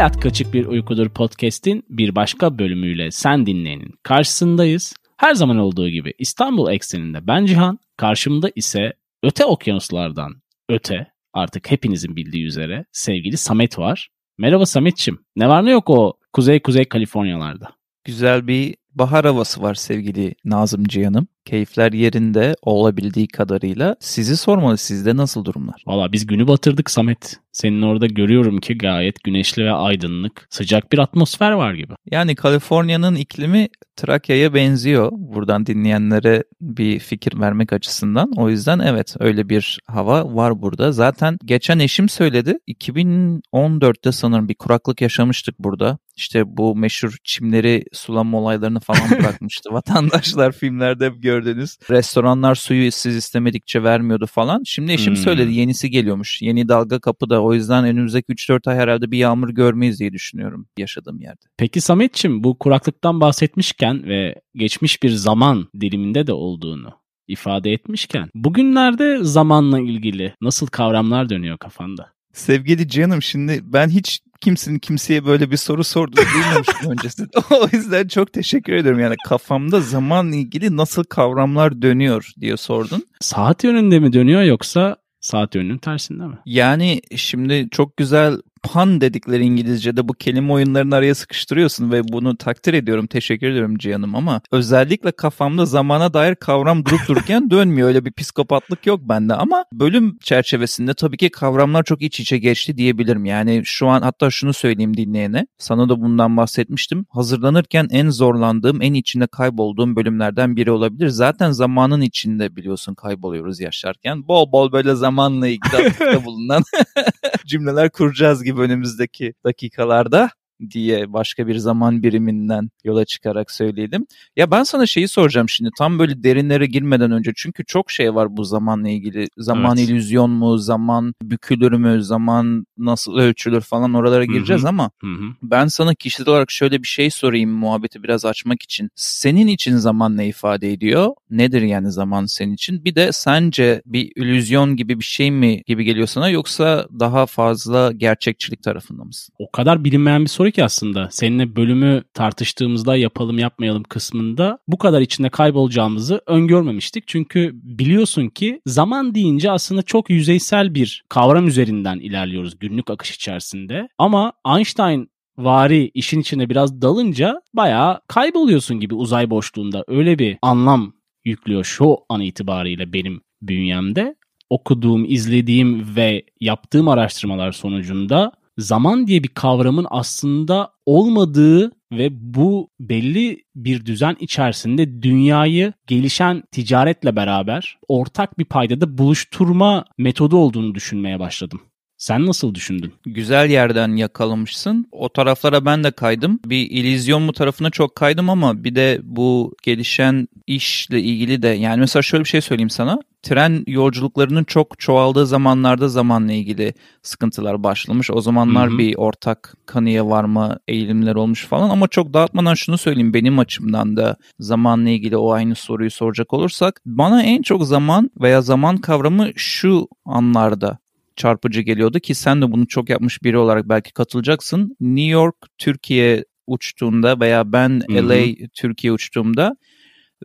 Hayat Kaçık Bir Uykudur podcast'in bir başka bölümüyle sen dinleyenin karşısındayız. Her zaman olduğu gibi İstanbul ekseninde ben Cihan, karşımda ise öte okyanuslardan öte artık hepinizin bildiği üzere sevgili Samet var. Merhaba Sametçim. Ne var ne yok o Kuzey Kuzey Kaliforniyalarda? Güzel bir bahar havası var sevgili Nazım Cihan'ım. Keyifler yerinde olabildiği kadarıyla. Sizi sormalı sizde nasıl durumlar? Valla biz günü batırdık Samet. Senin orada görüyorum ki gayet güneşli ve aydınlık, sıcak bir atmosfer var gibi. Yani Kaliforniya'nın iklimi Trakya'ya benziyor. Buradan dinleyenlere bir fikir vermek açısından. O yüzden evet öyle bir hava var burada. Zaten geçen eşim söyledi. 2014'te sanırım bir kuraklık yaşamıştık burada. İşte bu meşhur çimleri sulama olaylarını falan bırakmıştı. Vatandaşlar filmlerde hep gördünüz. Restoranlar suyu siz istemedikçe vermiyordu falan. Şimdi eşim hmm. söyledi yenisi geliyormuş. Yeni dalga kapıda. O yüzden önümüzdeki 3-4 ay herhalde bir yağmur görmeyiz diye düşünüyorum yaşadığım yerde. Peki Sametçim bu kuraklıktan bahsetmişken ve geçmiş bir zaman diliminde de olduğunu ifade etmişken bugünlerde zamanla ilgili nasıl kavramlar dönüyor kafanda? Sevgili canım şimdi ben hiç kimsenin kimseye böyle bir soru sorduğunu duymamıştım öncesinde. o yüzden çok teşekkür ederim. Yani kafamda zamanla ilgili nasıl kavramlar dönüyor diye sordun. Saat yönünde mi dönüyor yoksa saat yönünün tersinde mi? Yani şimdi çok güzel pan dedikleri İngilizce'de bu kelime oyunlarını araya sıkıştırıyorsun ve bunu takdir ediyorum. Teşekkür ediyorum Cihan'ım ama özellikle kafamda zamana dair kavram durup dururken dönmüyor. Öyle bir psikopatlık yok bende ama bölüm çerçevesinde tabii ki kavramlar çok iç içe geçti diyebilirim. Yani şu an hatta şunu söyleyeyim dinleyene. Sana da bundan bahsetmiştim. Hazırlanırken en zorlandığım, en içinde kaybolduğum bölümlerden biri olabilir. Zaten zamanın içinde biliyorsun kayboluyoruz yaşarken. Bol bol böyle zamanla ilgili bulunan cümleler kuracağız gibi önümüzdeki dakikalarda diye başka bir zaman biriminden yola çıkarak söyleyelim. Ya ben sana şeyi soracağım şimdi tam böyle derinlere girmeden önce çünkü çok şey var bu zamanla ilgili. Zaman evet. illüzyon mu, zaman bükülür mü, zaman nasıl ölçülür falan oralara gireceğiz Hı-hı. ama Hı-hı. ben sana kişisel olarak şöyle bir şey sorayım muhabbeti biraz açmak için. Senin için zaman ne ifade ediyor? Nedir yani zaman senin için? Bir de sence bir illüzyon gibi bir şey mi gibi geliyor sana yoksa daha fazla gerçekçilik tarafında mısın? O kadar bilinmeyen bir soru ki aslında. Seninle bölümü tartıştığımızda yapalım yapmayalım kısmında bu kadar içinde kaybolacağımızı öngörmemiştik. Çünkü biliyorsun ki zaman deyince aslında çok yüzeysel bir kavram üzerinden ilerliyoruz günlük akış içerisinde. Ama Einstein vari işin içine biraz dalınca bayağı kayboluyorsun gibi uzay boşluğunda. Öyle bir anlam yüklüyor şu an itibariyle benim bünyemde. Okuduğum, izlediğim ve yaptığım araştırmalar sonucunda zaman diye bir kavramın aslında olmadığı ve bu belli bir düzen içerisinde dünyayı gelişen ticaretle beraber ortak bir paydada buluşturma metodu olduğunu düşünmeye başladım. Sen nasıl düşündün? Güzel yerden yakalamışsın. O taraflara ben de kaydım. Bir illüzyon mu tarafına çok kaydım ama bir de bu gelişen işle ilgili de yani mesela şöyle bir şey söyleyeyim sana. Tren yolculuklarının çok çoğaldığı zamanlarda zamanla ilgili sıkıntılar başlamış. O zamanlar hı hı. bir ortak kanıya varma eğilimler olmuş falan ama çok dağıtmadan şunu söyleyeyim benim açımdan da zamanla ilgili o aynı soruyu soracak olursak bana en çok zaman veya zaman kavramı şu anlarda çarpıcı geliyordu ki sen de bunu çok yapmış biri olarak belki katılacaksın. New York Türkiye uçtuğunda veya ben Hı-hı. LA Türkiye uçtuğumda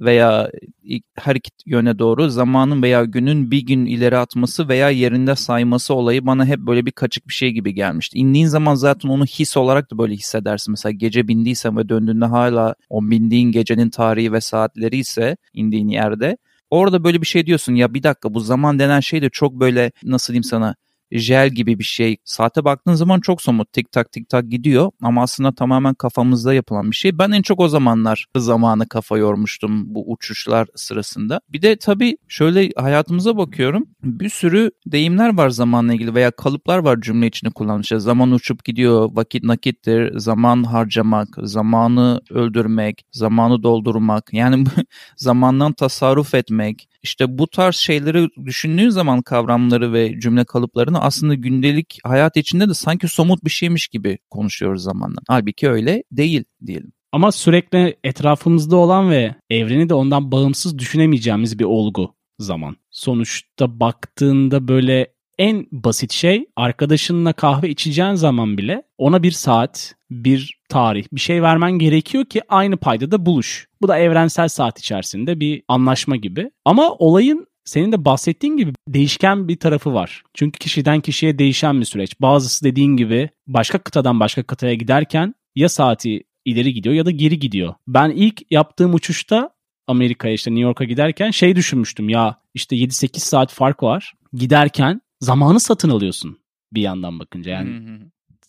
veya her iki yöne doğru zamanın veya günün bir gün ileri atması veya yerinde sayması olayı bana hep böyle bir kaçık bir şey gibi gelmişti. İndiğin zaman zaten onu his olarak da böyle hissedersin. Mesela gece bindiysen ve döndüğünde hala o bindiğin gecenin tarihi ve saatleri ise indiğin yerde Orada böyle bir şey diyorsun ya bir dakika bu zaman denen şey de çok böyle nasıl diyeyim sana jel gibi bir şey. Saate baktığın zaman çok somut tik tak tik tak gidiyor ama aslında tamamen kafamızda yapılan bir şey. Ben en çok o zamanlar zamanı kafa yormuştum bu uçuşlar sırasında. Bir de tabii şöyle hayatımıza bakıyorum. Bir sürü deyimler var zamanla ilgili veya kalıplar var cümle içinde kullanılmış. Zaman uçup gidiyor, vakit nakittir, zaman harcamak, zamanı öldürmek, zamanı doldurmak. Yani zamandan tasarruf etmek, işte bu tarz şeyleri düşündüğün zaman kavramları ve cümle kalıplarını aslında gündelik hayat içinde de sanki somut bir şeymiş gibi konuşuyoruz zamanla. Halbuki öyle değil diyelim. Ama sürekli etrafımızda olan ve evreni de ondan bağımsız düşünemeyeceğimiz bir olgu zaman. Sonuçta baktığında böyle en basit şey arkadaşınla kahve içeceğin zaman bile ona bir saat, bir tarih, bir şey vermen gerekiyor ki aynı paydada buluş. Bu da evrensel saat içerisinde bir anlaşma gibi. Ama olayın senin de bahsettiğin gibi değişken bir tarafı var. Çünkü kişiden kişiye değişen bir süreç. Bazısı dediğin gibi başka kıtadan başka kıtaya giderken ya saati ileri gidiyor ya da geri gidiyor. Ben ilk yaptığım uçuşta Amerika'ya işte New York'a giderken şey düşünmüştüm ya işte 7-8 saat fark var. Giderken zamanı satın alıyorsun bir yandan bakınca yani.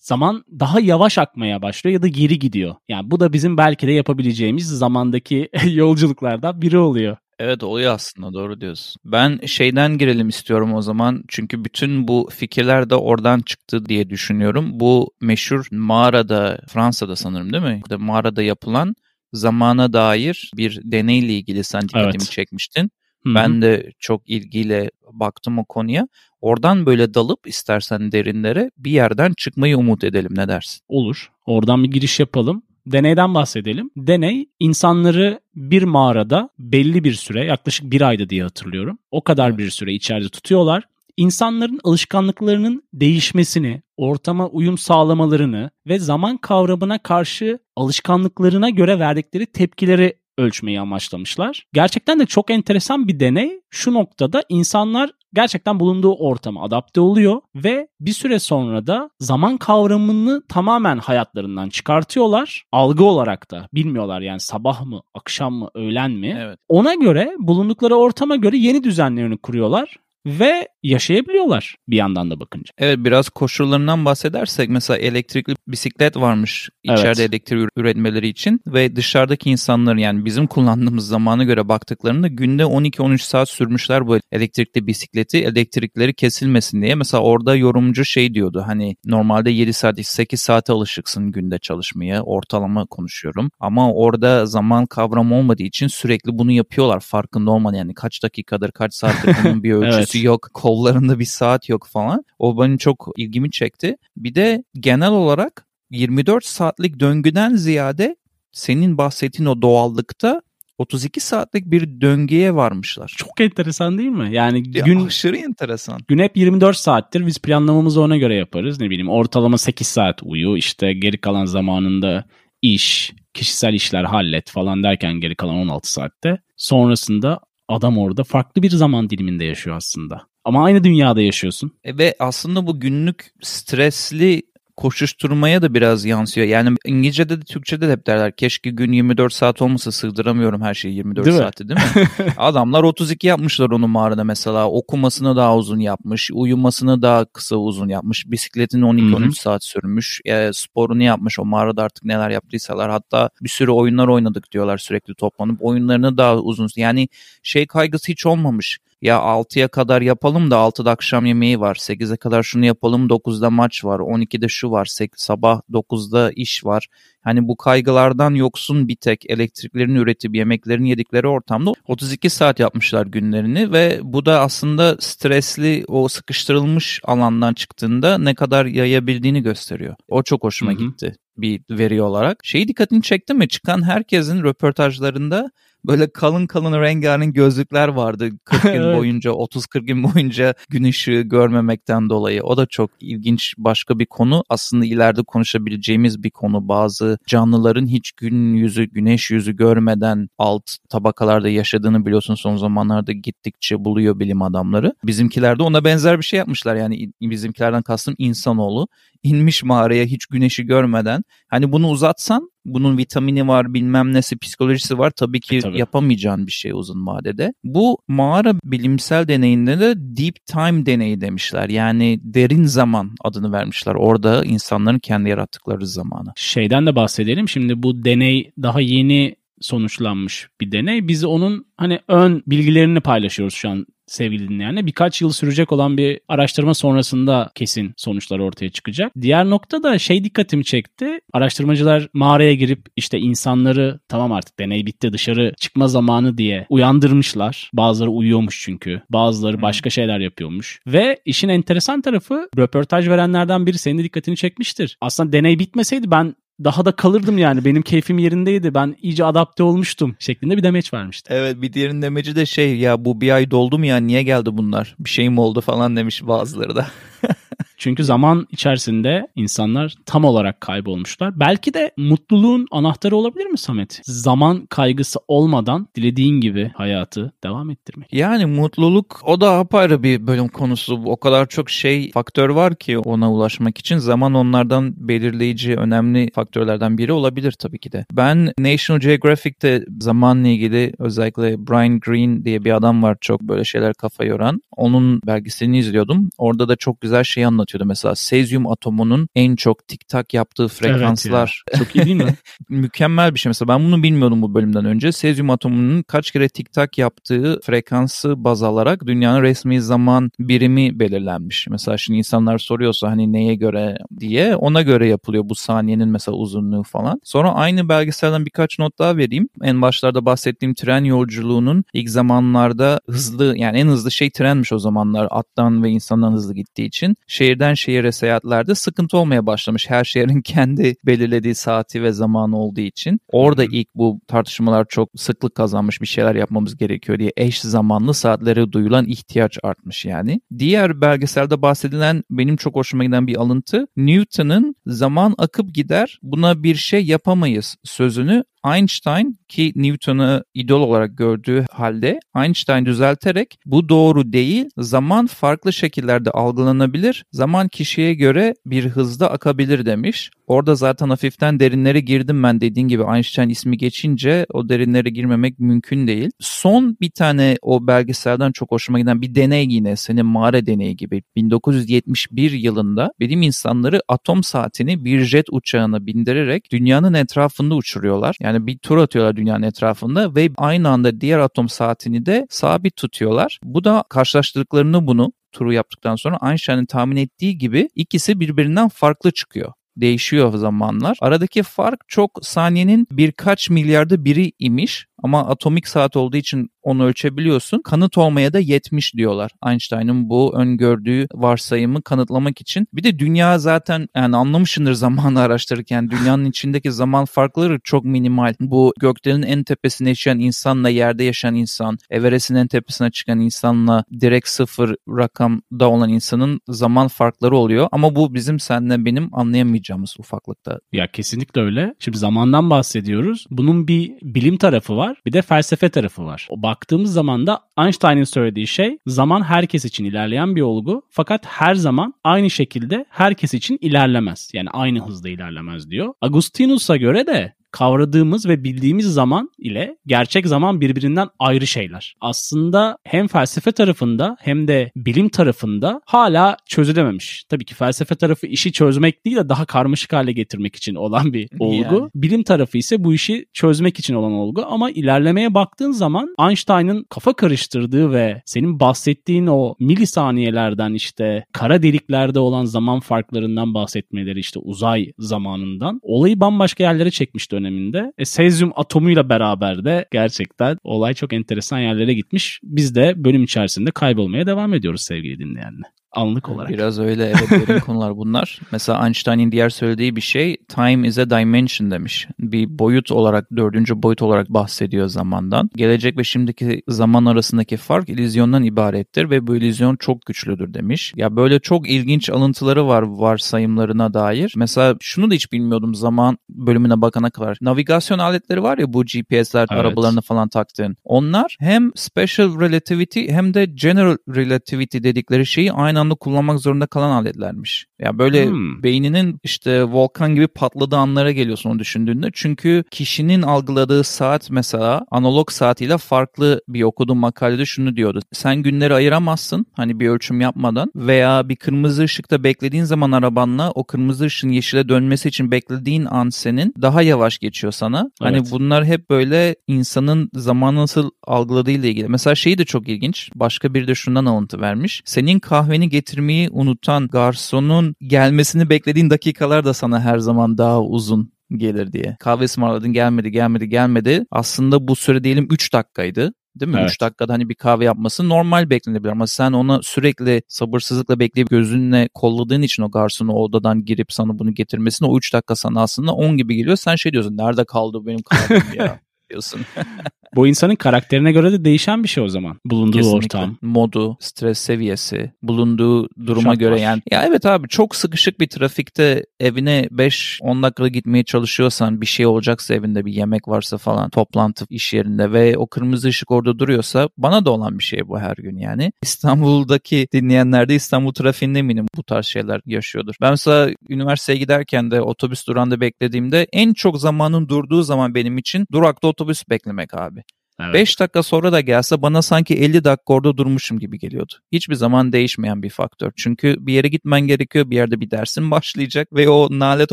Zaman daha yavaş akmaya başlıyor ya da geri gidiyor. Yani bu da bizim belki de yapabileceğimiz zamandaki yolculuklardan biri oluyor. Evet oluyor aslında doğru diyorsun. Ben şeyden girelim istiyorum o zaman. Çünkü bütün bu fikirler de oradan çıktı diye düşünüyorum. Bu meşhur mağarada Fransa'da sanırım değil mi? Mağarada yapılan zamana dair bir deneyle ilgili sen dikkatimi evet. çekmiştin. Hı-hı. Ben de çok ilgiyle baktım o konuya. Oradan böyle dalıp istersen derinlere bir yerden çıkmayı umut edelim ne dersin? Olur. Oradan bir giriş yapalım. Deneyden bahsedelim. Deney insanları bir mağarada belli bir süre yaklaşık bir ayda diye hatırlıyorum. O kadar bir süre içeride tutuyorlar. İnsanların alışkanlıklarının değişmesini, ortama uyum sağlamalarını ve zaman kavramına karşı alışkanlıklarına göre verdikleri tepkileri ölçmeyi amaçlamışlar. Gerçekten de çok enteresan bir deney. Şu noktada insanlar gerçekten bulunduğu ortama adapte oluyor ve bir süre sonra da zaman kavramını tamamen hayatlarından çıkartıyorlar. Algı olarak da bilmiyorlar yani sabah mı, akşam mı, öğlen mi? Evet. Ona göre bulundukları ortama göre yeni düzenlerini kuruyorlar ve yaşayabiliyorlar bir yandan da bakınca. Evet biraz koşullarından bahsedersek mesela elektrikli bisiklet varmış içeride evet. elektrik üretmeleri için ve dışarıdaki insanların yani bizim kullandığımız zamana göre baktıklarında günde 12-13 saat sürmüşler bu elektrikli bisikleti elektrikleri kesilmesin diye. Mesela orada yorumcu şey diyordu hani normalde 7 saat 8 saate alışıksın günde çalışmaya ortalama konuşuyorum ama orada zaman kavramı olmadığı için sürekli bunu yapıyorlar farkında olmadan yani kaç dakikadır kaç saattir bunun bir ölçüsü evet yok, kollarında bir saat yok falan. O benim çok ilgimi çekti. Bir de genel olarak 24 saatlik döngüden ziyade senin bahsettiğin o doğallıkta 32 saatlik bir döngüye varmışlar. Çok enteresan değil mi? Yani gün ya aşırı enteresan. Gün hep 24 saattir. Biz planlamamızı ona göre yaparız. Ne bileyim ortalama 8 saat uyu. işte geri kalan zamanında iş, kişisel işler hallet falan derken geri kalan 16 saatte. Sonrasında adam orada farklı bir zaman diliminde yaşıyor aslında. Ama aynı dünyada yaşıyorsun. E ve aslında bu günlük stresli koşuşturmaya da biraz yansıyor. Yani İngilizce'de de Türkçe'de de hep derler keşke gün 24 saat olmasa sığdıramıyorum her şeyi 24 değil saati değil mi? Adamlar 32 yapmışlar onu mağarada mesela. Okumasını daha uzun yapmış, uyumasını daha kısa uzun yapmış, bisikletini 12-13 saat sürmüş, e, sporunu yapmış o mağarada artık neler yaptıysalar. Hatta bir sürü oyunlar oynadık diyorlar sürekli toplanıp. Oyunlarını daha uzun yani şey kaygısı hiç olmamış ya 6'ya kadar yapalım da 6'da akşam yemeği var. 8'e kadar şunu yapalım 9'da maç var. 12'de şu var. Sabah 9'da iş var. Hani bu kaygılardan yoksun bir tek elektriklerini üretip yemeklerini yedikleri ortamda 32 saat yapmışlar günlerini ve bu da aslında stresli o sıkıştırılmış alandan çıktığında ne kadar yayabildiğini gösteriyor. O çok hoşuma Hı-hı. gitti bir veri olarak. Şeyi dikkatini çekti mi? Çıkan herkesin röportajlarında böyle kalın kalın rengarenk gözlükler vardı 40 gün boyunca 30-40 gün boyunca gün ışığı görmemekten dolayı. O da çok ilginç başka bir konu. Aslında ileride konuşabileceğimiz bir konu. Bazı canlıların hiç gün yüzü, güneş yüzü görmeden alt tabakalarda yaşadığını biliyorsun son zamanlarda gittikçe buluyor bilim adamları. Bizimkiler de ona benzer bir şey yapmışlar. Yani bizimkilerden kastım insanoğlu inmiş mağaraya hiç güneşi görmeden. Hani bunu uzatsan bunun vitamini var bilmem nesi psikolojisi var tabii ki e, tabii. yapamayacağın bir şey uzun vadede. Bu mağara bilimsel deneyinde de deep time deneyi demişler. Yani derin zaman adını vermişler. Orada insanların kendi yarattıkları zamanı. Şeyden de bahsedelim. Şimdi bu deney daha yeni sonuçlanmış bir deney. Biz onun hani ön bilgilerini paylaşıyoruz şu an sevgili dinleyenler. Birkaç yıl sürecek olan bir araştırma sonrasında kesin sonuçlar ortaya çıkacak. Diğer nokta da şey dikkatimi çekti. Araştırmacılar mağaraya girip işte insanları tamam artık deney bitti dışarı çıkma zamanı diye uyandırmışlar. Bazıları uyuyormuş çünkü. Bazıları başka şeyler yapıyormuş. Ve işin enteresan tarafı röportaj verenlerden biri senin de dikkatini çekmiştir. Aslında deney bitmeseydi ben daha da kalırdım yani. Benim keyfim yerindeydi. Ben iyice adapte olmuştum şeklinde bir demeç vermişti. Evet bir diğerinin demeci de şey ya bu bir ay doldu mu ya niye geldi bunlar? Bir şey mi oldu falan demiş bazıları da. Çünkü zaman içerisinde insanlar tam olarak kaybolmuşlar. Belki de mutluluğun anahtarı olabilir mi Samet? Zaman kaygısı olmadan dilediğin gibi hayatı devam ettirmek. Yani mutluluk o da apayrı bir bölüm konusu. O kadar çok şey faktör var ki ona ulaşmak için zaman onlardan belirleyici önemli faktörlerden biri olabilir tabii ki de. Ben National Geographic'te zamanla ilgili özellikle Brian Greene diye bir adam var çok böyle şeyler kafa yoran. Onun belgeselini izliyordum. Orada da çok güzel şey anlatıyor anlatıyordu. Mesela sezyum atomunun en çok tik tak yaptığı frekanslar. Evet çok iyi değil mi? mükemmel bir şey. Mesela ben bunu bilmiyordum bu bölümden önce. Sezyum atomunun kaç kere tik tak yaptığı frekansı baz alarak dünyanın resmi zaman birimi belirlenmiş. Mesela şimdi insanlar soruyorsa hani neye göre diye ona göre yapılıyor bu saniyenin mesela uzunluğu falan. Sonra aynı belgeselden birkaç not daha vereyim. En başlarda bahsettiğim tren yolculuğunun ilk zamanlarda hızlı yani en hızlı şey trenmiş o zamanlar attan ve insandan hızlı gittiği için. Şehir şehirden şehire seyahatlerde sıkıntı olmaya başlamış. Her şehrin kendi belirlediği saati ve zamanı olduğu için. Orada ilk bu tartışmalar çok sıklık kazanmış bir şeyler yapmamız gerekiyor diye eş zamanlı saatlere duyulan ihtiyaç artmış yani. Diğer belgeselde bahsedilen benim çok hoşuma giden bir alıntı Newton'ın zaman akıp gider buna bir şey yapamayız sözünü Einstein ki Newton'u idol olarak gördüğü halde Einstein düzelterek bu doğru değil zaman farklı şekillerde algılanabilir zaman kişiye göre bir hızda akabilir demiş. Orada zaten hafiften derinlere girdim ben dediğin gibi Einstein ismi geçince o derinlere girmemek mümkün değil. Son bir tane o belgeselden çok hoşuma giden bir deney yine senin mağara deneyi gibi 1971 yılında bilim insanları atom saatini bir jet uçağına bindirerek dünyanın etrafında uçuruyorlar. Yani bir tur atıyorlar dünyanın etrafında ve aynı anda diğer atom saatini de sabit tutuyorlar. Bu da karşılaştırdıklarını bunu turu yaptıktan sonra Einstein'ın tahmin ettiği gibi ikisi birbirinden farklı çıkıyor değişiyor zamanlar. Aradaki fark çok saniyenin birkaç milyarda biri imiş ama atomik saat olduğu için onu ölçebiliyorsun. Kanıt olmaya da yetmiş diyorlar. Einstein'ın bu öngördüğü varsayımı kanıtlamak için. Bir de dünya zaten yani anlamışsındır zamanı araştırırken dünyanın içindeki zaman farkları çok minimal. Bu göklerin en tepesine yaşayan insanla yerde yaşayan insan, Everest'in en tepesine çıkan insanla direkt sıfır rakamda olan insanın zaman farkları oluyor. Ama bu bizim seninle benim anlayamayacağımız ufaklıkta. Ya kesinlikle öyle. Şimdi zamandan bahsediyoruz. Bunun bir bilim tarafı var bir de felsefe tarafı var. O baktığımız zaman da Einstein'ın söylediği şey zaman herkes için ilerleyen bir olgu fakat her zaman aynı şekilde herkes için ilerlemez. Yani aynı hızda ilerlemez diyor. Agustinus'a göre de kavradığımız ve bildiğimiz zaman ile gerçek zaman birbirinden ayrı şeyler. Aslında hem felsefe tarafında hem de bilim tarafında hala çözülememiş. Tabii ki felsefe tarafı işi çözmek değil de daha karmaşık hale getirmek için olan bir olgu. Yani. Bilim tarafı ise bu işi çözmek için olan olgu ama ilerlemeye baktığın zaman Einstein'ın kafa karıştırdığı ve senin bahsettiğin o milisaniyelerden işte kara deliklerde olan zaman farklarından bahsetmeleri işte uzay zamanından olayı bambaşka yerlere çekmişti döneminde. E, sezyum atomuyla beraber de gerçekten olay çok enteresan yerlere gitmiş. Biz de bölüm içerisinde kaybolmaya devam ediyoruz sevgili dinleyenler anlık olarak. Biraz öyle evet derin konular bunlar. Mesela Einstein'in diğer söylediği bir şey time is a dimension demiş. Bir boyut olarak dördüncü boyut olarak bahsediyor zamandan. Gelecek ve şimdiki zaman arasındaki fark illüzyondan ibarettir ve bu illüzyon çok güçlüdür demiş. Ya böyle çok ilginç alıntıları var varsayımlarına dair. Mesela şunu da hiç bilmiyordum zaman bölümüne bakana kadar. Navigasyon aletleri var ya bu GPS'ler evet. arabalarına falan taktığın. Onlar hem special relativity hem de general relativity dedikleri şeyi aynı anda kullanmak zorunda kalan aletlermiş. Ya böyle hmm. beyninin işte volkan gibi patladığı anlara geliyorsun onu düşündüğünde. Çünkü kişinin algıladığı saat mesela analog saatiyle farklı bir okuduğum makalede şunu diyordu. Sen günleri ayıramazsın hani bir ölçüm yapmadan veya bir kırmızı ışıkta beklediğin zaman arabanla o kırmızı ışığın yeşile dönmesi için beklediğin an senin daha yavaş geçiyor sana. Hani evet. Hani bunlar hep böyle insanın zamanı nasıl algıladığıyla ilgili. Mesela şeyi de çok ilginç. Başka biri de şundan alıntı vermiş. Senin kahveni getirmeyi unutan garsonun gelmesini beklediğin dakikalar da sana her zaman daha uzun gelir diye. Kahve ısmarladın gelmedi gelmedi gelmedi. Aslında bu süre diyelim 3 dakikaydı Değil mi? 3 evet. dakikada hani bir kahve yapması normal beklenebilir ama sen ona sürekli sabırsızlıkla bekleyip gözünle kolladığın için o garsonu o odadan girip sana bunu getirmesine o 3 dakika sana aslında 10 gibi geliyor. Sen şey diyorsun nerede kaldı benim kahvem ya diyorsun. Bu insanın karakterine göre de değişen bir şey o zaman. Bulunduğu Kesinlikle. ortam. Modu, stres seviyesi, bulunduğu duruma Şart göre yani. Ya evet abi çok sıkışık bir trafikte evine 5-10 dakikada gitmeye çalışıyorsan bir şey olacaksa evinde bir yemek varsa falan toplantı iş yerinde ve o kırmızı ışık orada duruyorsa bana da olan bir şey bu her gün yani. İstanbul'daki dinleyenler de İstanbul trafiğinde eminim bu tarz şeyler yaşıyordur. Ben mesela üniversiteye giderken de otobüs durağında beklediğimde en çok zamanın durduğu zaman benim için durakta otobüs beklemek abi. 5 evet. dakika sonra da gelse bana sanki 50 dakika orada durmuşum gibi geliyordu. Hiçbir zaman değişmeyen bir faktör. Çünkü bir yere gitmen gerekiyor, bir yerde bir dersin başlayacak ve o nalet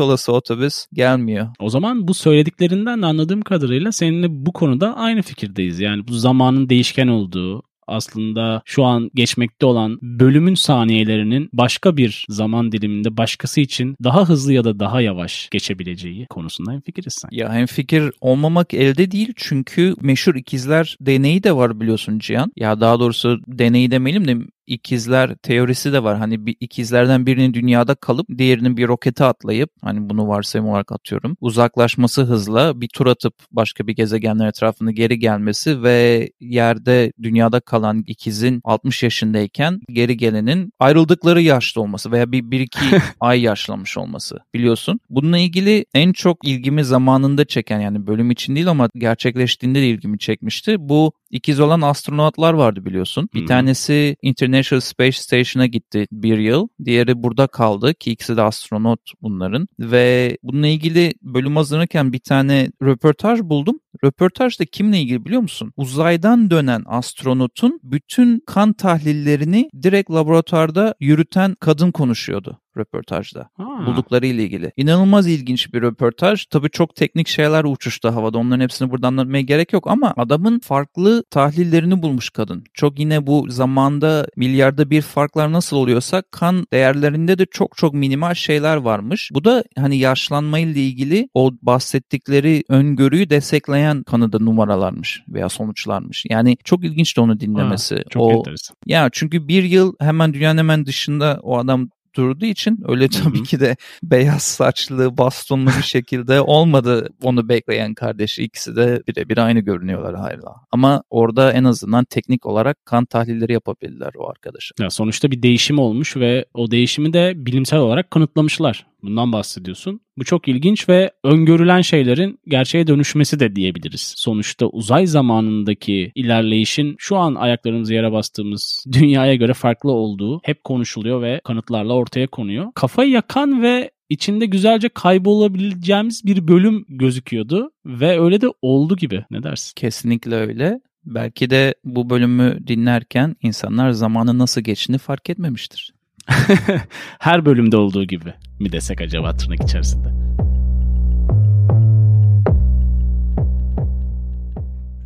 olası otobüs gelmiyor. O zaman bu söylediklerinden de anladığım kadarıyla seninle bu konuda aynı fikirdeyiz. Yani bu zamanın değişken olduğu, aslında şu an geçmekte olan bölümün saniyelerinin başka bir zaman diliminde başkası için daha hızlı ya da daha yavaş geçebileceği konusunda hem fikiriz sen. Ya hem fikir olmamak elde değil çünkü meşhur ikizler deneyi de var biliyorsun Cihan. Ya daha doğrusu deneyi demeyelim de ikizler teorisi de var. Hani bir ikizlerden birinin dünyada kalıp diğerinin bir rokete atlayıp hani bunu varsayım olarak atıyorum. Uzaklaşması hızla bir tur atıp başka bir gezegenler etrafında geri gelmesi ve yerde dünyada kalan ikizin 60 yaşındayken geri gelenin ayrıldıkları yaşta olması veya bir, bir iki ay yaşlanmış olması biliyorsun. Bununla ilgili en çok ilgimi zamanında çeken yani bölüm için değil ama gerçekleştiğinde de ilgimi çekmişti. Bu ikiz olan astronotlar vardı biliyorsun. Bir tanesi International Space Station'a gitti bir yıl. Diğeri burada kaldı ki ikisi de astronot bunların. Ve bununla ilgili bölüm hazırlanırken bir tane röportaj buldum. Röportaj da kimle ilgili biliyor musun? Uzaydan dönen astronotun bütün kan tahlillerini direkt laboratuvarda yürüten kadın konuşuyordu röportajda. Ha. Buldukları ile ilgili. İnanılmaz ilginç bir röportaj. Tabii çok teknik şeyler uçuştu havada. Onların hepsini burada anlatmaya gerek yok ama adamın farklı tahlillerini bulmuş kadın. Çok yine bu zamanda milyarda bir farklar nasıl oluyorsa kan değerlerinde de çok çok minimal şeyler varmış. Bu da hani yaşlanmayla ilgili o bahsettikleri öngörüyü destekleyen kanıda numaralarmış veya sonuçlarmış. Yani çok ilginç de onu dinlemesi. Ha, çok o, enteresan. Ya çünkü bir yıl hemen dünyanın hemen dışında o adam durduğu için öyle tabii ki de beyaz saçlı, bastonlu bir şekilde olmadı onu bekleyen kardeşi. ikisi de birebir aynı görünüyorlar hala. Ama orada en azından teknik olarak kan tahlilleri yapabildiler o arkadaşa. Ya sonuçta bir değişim olmuş ve o değişimi de bilimsel olarak kanıtlamışlar. Bundan bahsediyorsun. Bu çok ilginç ve öngörülen şeylerin gerçeğe dönüşmesi de diyebiliriz. Sonuçta uzay zamanındaki ilerleyişin şu an ayaklarımızı yere bastığımız dünyaya göre farklı olduğu hep konuşuluyor ve kanıtlarla ortaya konuyor. Kafayı yakan ve içinde güzelce kaybolabileceğimiz bir bölüm gözüküyordu ve öyle de oldu gibi. Ne dersin? Kesinlikle öyle. Belki de bu bölümü dinlerken insanlar zamanı nasıl geçtiğini fark etmemiştir. Her bölümde olduğu gibi mi desek acaba tırnak içerisinde?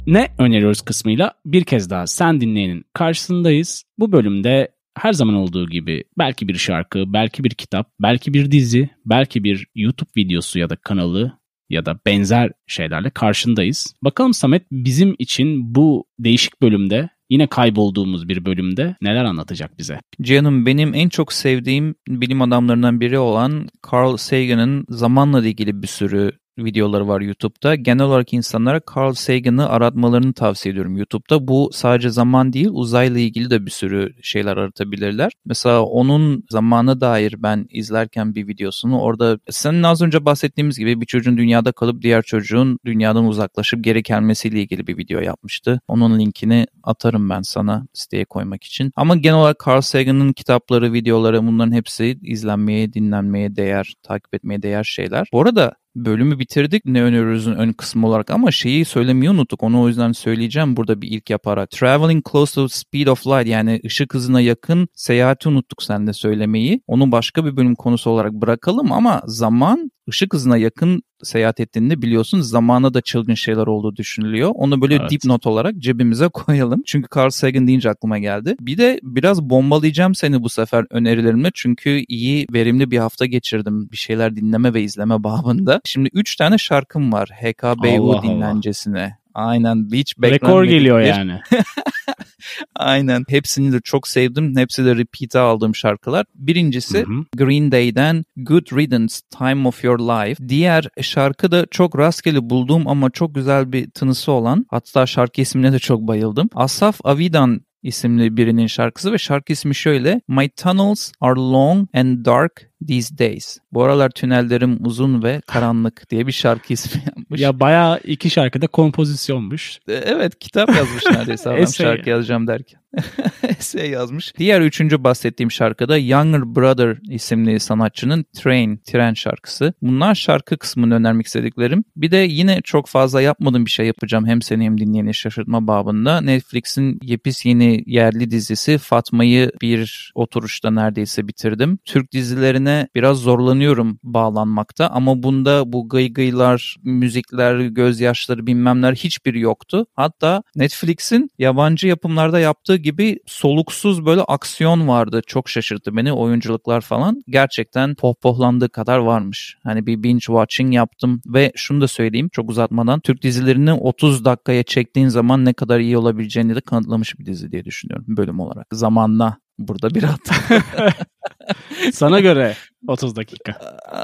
Ne öneriyoruz kısmıyla bir kez daha sen dinleyenin karşısındayız. Bu bölümde her zaman olduğu gibi belki bir şarkı, belki bir kitap, belki bir dizi, belki bir YouTube videosu ya da kanalı ya da benzer şeylerle karşındayız. Bakalım Samet bizim için bu değişik bölümde yine kaybolduğumuz bir bölümde neler anlatacak bize? Cihan'ım benim en çok sevdiğim bilim adamlarından biri olan Carl Sagan'ın zamanla ilgili bir sürü videoları var YouTube'da. Genel olarak insanlara Carl Sagan'ı aratmalarını tavsiye ediyorum YouTube'da. Bu sadece zaman değil uzayla ilgili de bir sürü şeyler aratabilirler. Mesela onun zamana dair ben izlerken bir videosunu orada senin az önce bahsettiğimiz gibi bir çocuğun dünyada kalıp diğer çocuğun dünyadan uzaklaşıp geri gelmesiyle ilgili bir video yapmıştı. Onun linkini atarım ben sana siteye koymak için. Ama genel olarak Carl Sagan'ın kitapları, videoları bunların hepsi izlenmeye, dinlenmeye değer, takip etmeye değer şeyler. Bu arada bölümü bitirdik ne öneriyoruz'un ön kısmı olarak ama şeyi söylemeyi unuttuk. Onu o yüzden söyleyeceğim burada bir ilk yaparak. Traveling close to speed of light yani ışık hızına yakın seyahati unuttuk sen söylemeyi. Onu başka bir bölüm konusu olarak bırakalım ama zaman ışık hızına yakın seyahat ettiğinde biliyorsun zamana da çılgın şeyler olduğu düşünülüyor. Onu böyle evet. dipnot olarak cebimize koyalım. Çünkü Carl Sagan deyince aklıma geldi. Bir de biraz bombalayacağım seni bu sefer önerilerimle. Çünkü iyi, verimli bir hafta geçirdim bir şeyler dinleme ve izleme babında. Şimdi 3 tane şarkım var HKBU dinlencesine Aynen Beach Background Rekor geliyor bir- yani. Aynen. Hepsini de çok sevdim. Hepsi de repeat'e aldığım şarkılar. Birincisi Hı hı. Green Day'den Good Riddance Time of Your Life. Diğer şarkı da çok rastgele bulduğum ama çok güzel bir tınısı olan hatta şarkı ismine de çok bayıldım. Asaf Avidan isimli birinin şarkısı ve şarkı ismi şöyle My tunnels are long and dark these days. Bu aralar tünellerim uzun ve karanlık diye bir şarkı ismi yapmış. Ya bayağı iki şarkıda kompozisyonmuş. E, Evet kitap yazmış neredeyse adam şarkı yazacağım derken. Essay yazmış. Diğer üçüncü bahsettiğim şarkıda Younger Brother isimli sanatçının Train, Tren şarkısı. Bunlar şarkı kısmını önermek istediklerim. Bir de yine çok fazla yapmadığım bir şey yapacağım hem seni hem dinleyeni şaşırtma babında. Netflix'in yepis yeni yerli dizisi Fatma'yı bir oturuşta neredeyse bitirdim. Türk dizilerine biraz zorlanıyorum bağlanmakta ama bunda bu gıygıylar, müzikler, gözyaşları bilmemler hiçbiri yoktu. Hatta Netflix'in yabancı yapımlarda yaptığı gibi soluksuz böyle aksiyon vardı. Çok şaşırttı beni oyunculuklar falan. Gerçekten pohpohlandığı kadar varmış. Hani bir binge watching yaptım ve şunu da söyleyeyim çok uzatmadan Türk dizilerini 30 dakikaya çektiğin zaman ne kadar iyi olabileceğini de kanıtlamış bir dizi diye düşünüyorum bölüm olarak. Zamanla burada bir hata. Sana göre 30 dakika.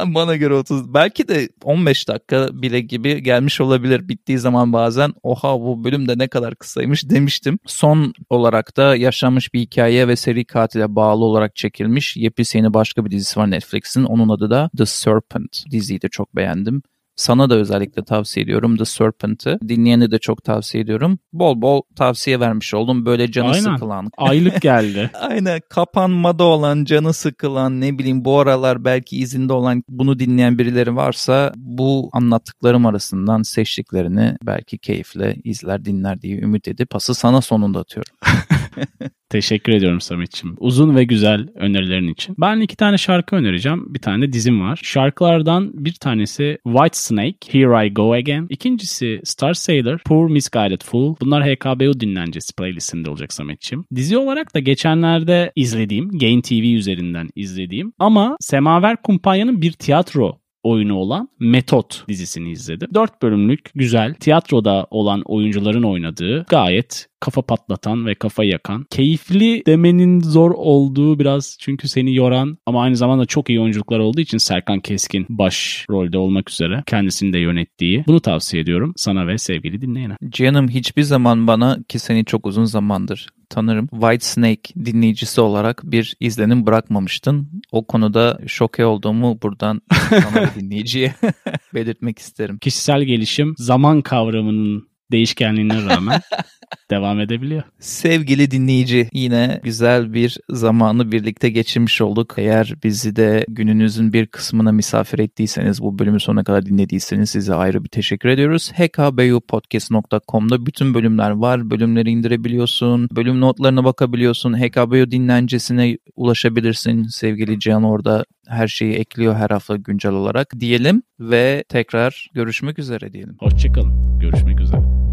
Bana göre 30 belki de 15 dakika bile gibi gelmiş olabilir. Bittiği zaman bazen oha bu bölüm de ne kadar kısaymış demiştim. Son olarak da yaşanmış bir hikaye ve seri katile bağlı olarak çekilmiş yepyeni başka bir dizisi var Netflix'in. Onun adı da The Serpent. Diziyi de çok beğendim. Sana da özellikle tavsiye ediyorum The Serpent'ı. Dinleyeni de çok tavsiye ediyorum. Bol bol tavsiye vermiş oldum. Böyle canı Aynen. sıkılan, Aylık geldi. Aynen kapanmada olan, canı sıkılan, ne bileyim bu aralar belki izinde olan bunu dinleyen birileri varsa bu anlattıklarım arasından seçtiklerini belki keyifle izler dinler diye ümit edip pası sana sonunda atıyorum. Teşekkür ediyorum Samet'ciğim. Uzun ve güzel önerilerin için. Ben iki tane şarkı önereceğim. Bir tane de dizim var. Şarkılardan bir tanesi White Snake, Here I Go Again. İkincisi Star Sailor, Poor Misguided Fool. Bunlar HKBU dinlencesi playlistinde olacak Samet'ciğim. Dizi olarak da geçenlerde izlediğim, Gain TV üzerinden izlediğim ama Semaver Kumpanya'nın bir tiyatro oyunu olan Metot dizisini izledim. 4 bölümlük güzel tiyatroda olan oyuncuların oynadığı gayet kafa patlatan ve kafa yakan. Keyifli demenin zor olduğu biraz çünkü seni yoran ama aynı zamanda çok iyi oyunculuklar olduğu için Serkan Keskin baş rolde olmak üzere kendisini de yönettiği. Bunu tavsiye ediyorum sana ve sevgili dinleyene. Canım hiçbir zaman bana ki seni çok uzun zamandır tanırım. White Snake dinleyicisi olarak bir izlenim bırakmamıştın. O konuda şoke olduğumu buradan sana dinleyiciye belirtmek isterim. Kişisel gelişim zaman kavramının değişkenliğine rağmen devam edebiliyor. Sevgili dinleyici yine güzel bir zamanı birlikte geçirmiş olduk. Eğer bizi de gününüzün bir kısmına misafir ettiyseniz bu bölümü sonuna kadar dinlediyseniz size ayrı bir teşekkür ediyoruz. hkbupodcast.com'da bütün bölümler var. Bölümleri indirebiliyorsun. Bölüm notlarına bakabiliyorsun. HKBU dinlencesine ulaşabilirsin. Sevgili Cihan orada her şeyi ekliyor her hafta güncel olarak diyelim ve tekrar görüşmek üzere diyelim. Hoşçakalın. Görüşmek üzere.